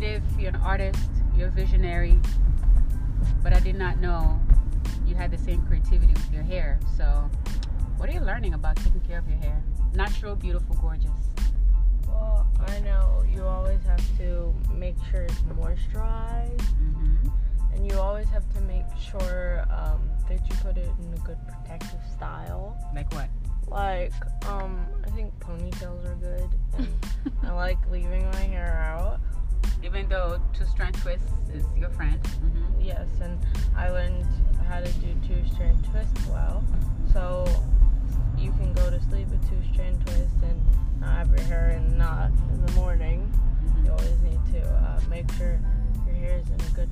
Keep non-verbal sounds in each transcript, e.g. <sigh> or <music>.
creative, you're an artist, you're a visionary, but I did not know you had the same creativity with your hair. So, what are you learning about taking care of your hair? Natural, beautiful, gorgeous. Well, I know you always have to make sure it's moisturized, hmm and you always have to make sure um, that you put it in a good protective style. Like what? Like, um, I think ponytails are good, and <laughs> I like leaving my hair out. Though two strand twist is your friend. hmm Yes, and I learned how to do two strand twists well. So you can go to sleep with two strand twists and not have your hair in knot in the morning. You always need to uh, make sure your hair is in a good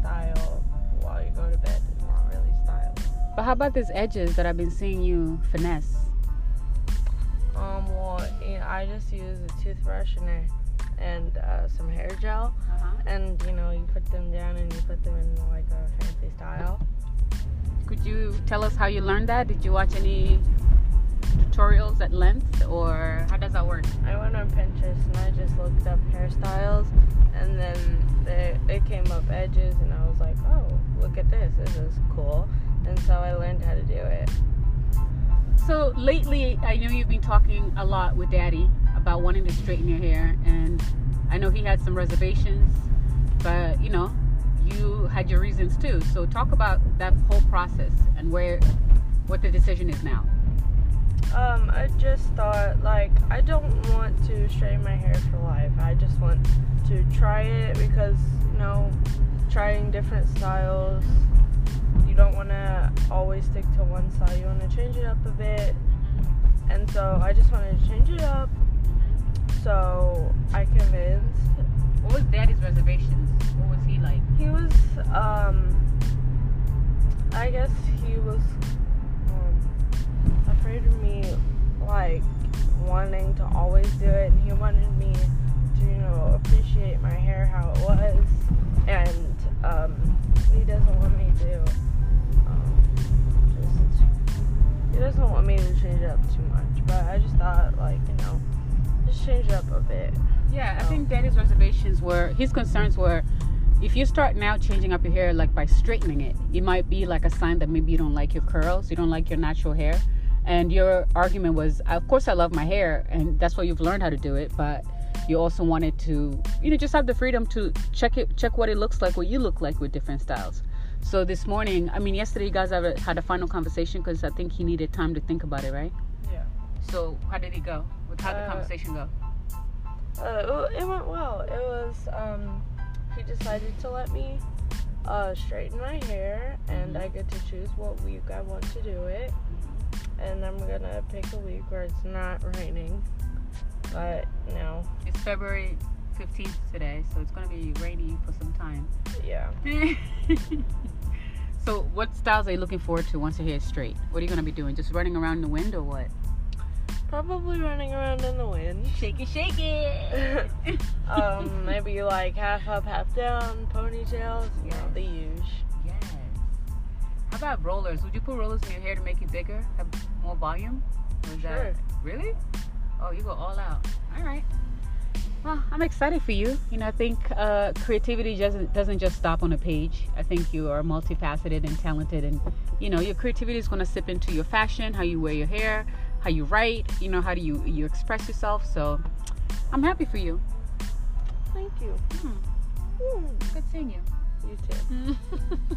style while you go to bed. It's not really style. But how about these edges that I've been seeing you finesse? Um, well, you know, I just use a toothbrush and a, and uh, some hair gel, Uh-huh. and you know you put them down and you put them in like a fancy style. Could you tell us how you learned that? Did you watch any tutorials at length, or how does that work? I went on Pinterest and I just looked up hairstyles, and then they, it came up edges, and I was like, oh, look at this, this is cool. And so I learned how to do it. So lately, I know you've been talking a lot with Daddy about wanting to straighten your hair, and I know he had some reservations, but you know, you had your reasons too. So talk about that whole process and where, what the decision is now. Um, I just thought, like, I don't want to straighten my hair for life. I just want to try it because, you know, trying different styles, you don't want to always stick to one style. You want to change it up a bit. And so I just wanted to change it up. So I convinced. What was Daddy's reservations? What was he like? He was, um, I guess he was um, afraid of me, like, wanting to always do it. And he wanted me to, you know, appreciate my hair how it was. And um, he doesn't want me to, um, just, he doesn't want me to change it up too much. But I just thought, like, you know, change up a bit. Yeah, I Oh. think Daddy's reservations were his concerns were if you start now changing up your hair like by straightening it, it might be like a sign that maybe you don't like your curls, you don't like your natural hair. And your argument was, of course, I love my hair, and that's why you've learned how to do it. But you also wanted to, you know, just have the freedom to check it, check what it looks like, what you look like with different styles. So this morning, I mean, yesterday you guys have a, had a final conversation because I think he needed time to think about it, right? So how did it go? How did the Uh, conversation go? Uh, it went well. It was, um, he decided to let me uh, straighten my hair, and I get to choose what week I want to do it. And I'm gonna pick a week where it's not raining. But, no, It's February 15th today, so it's to be rainy for some time. yeah. <laughs> so, what styles are you looking forward to once your hair is straight? What are you to be doing? Just running around in the wind or what? Probably running around in the wind. Shake it, shake it. <laughs> um, maybe you like half up, half down, ponytails, you know, the usual. yes. How about rollers? Would you put rollers in your hair to make it bigger, have more volume? Sure. That, really? Oh, you go all out. All right. Well, I'm excited for you. You know, I think uh, creativity doesn't doesn't just stop on a page. I think you are multifaceted and talented, and you know your creativity is going to sip into your fashion, how you wear your hair, how you write. You know, how do you you express yourself. So, I'm happy for you. Thank you. Hmm, Mm, good seeing you. you too. <laughs>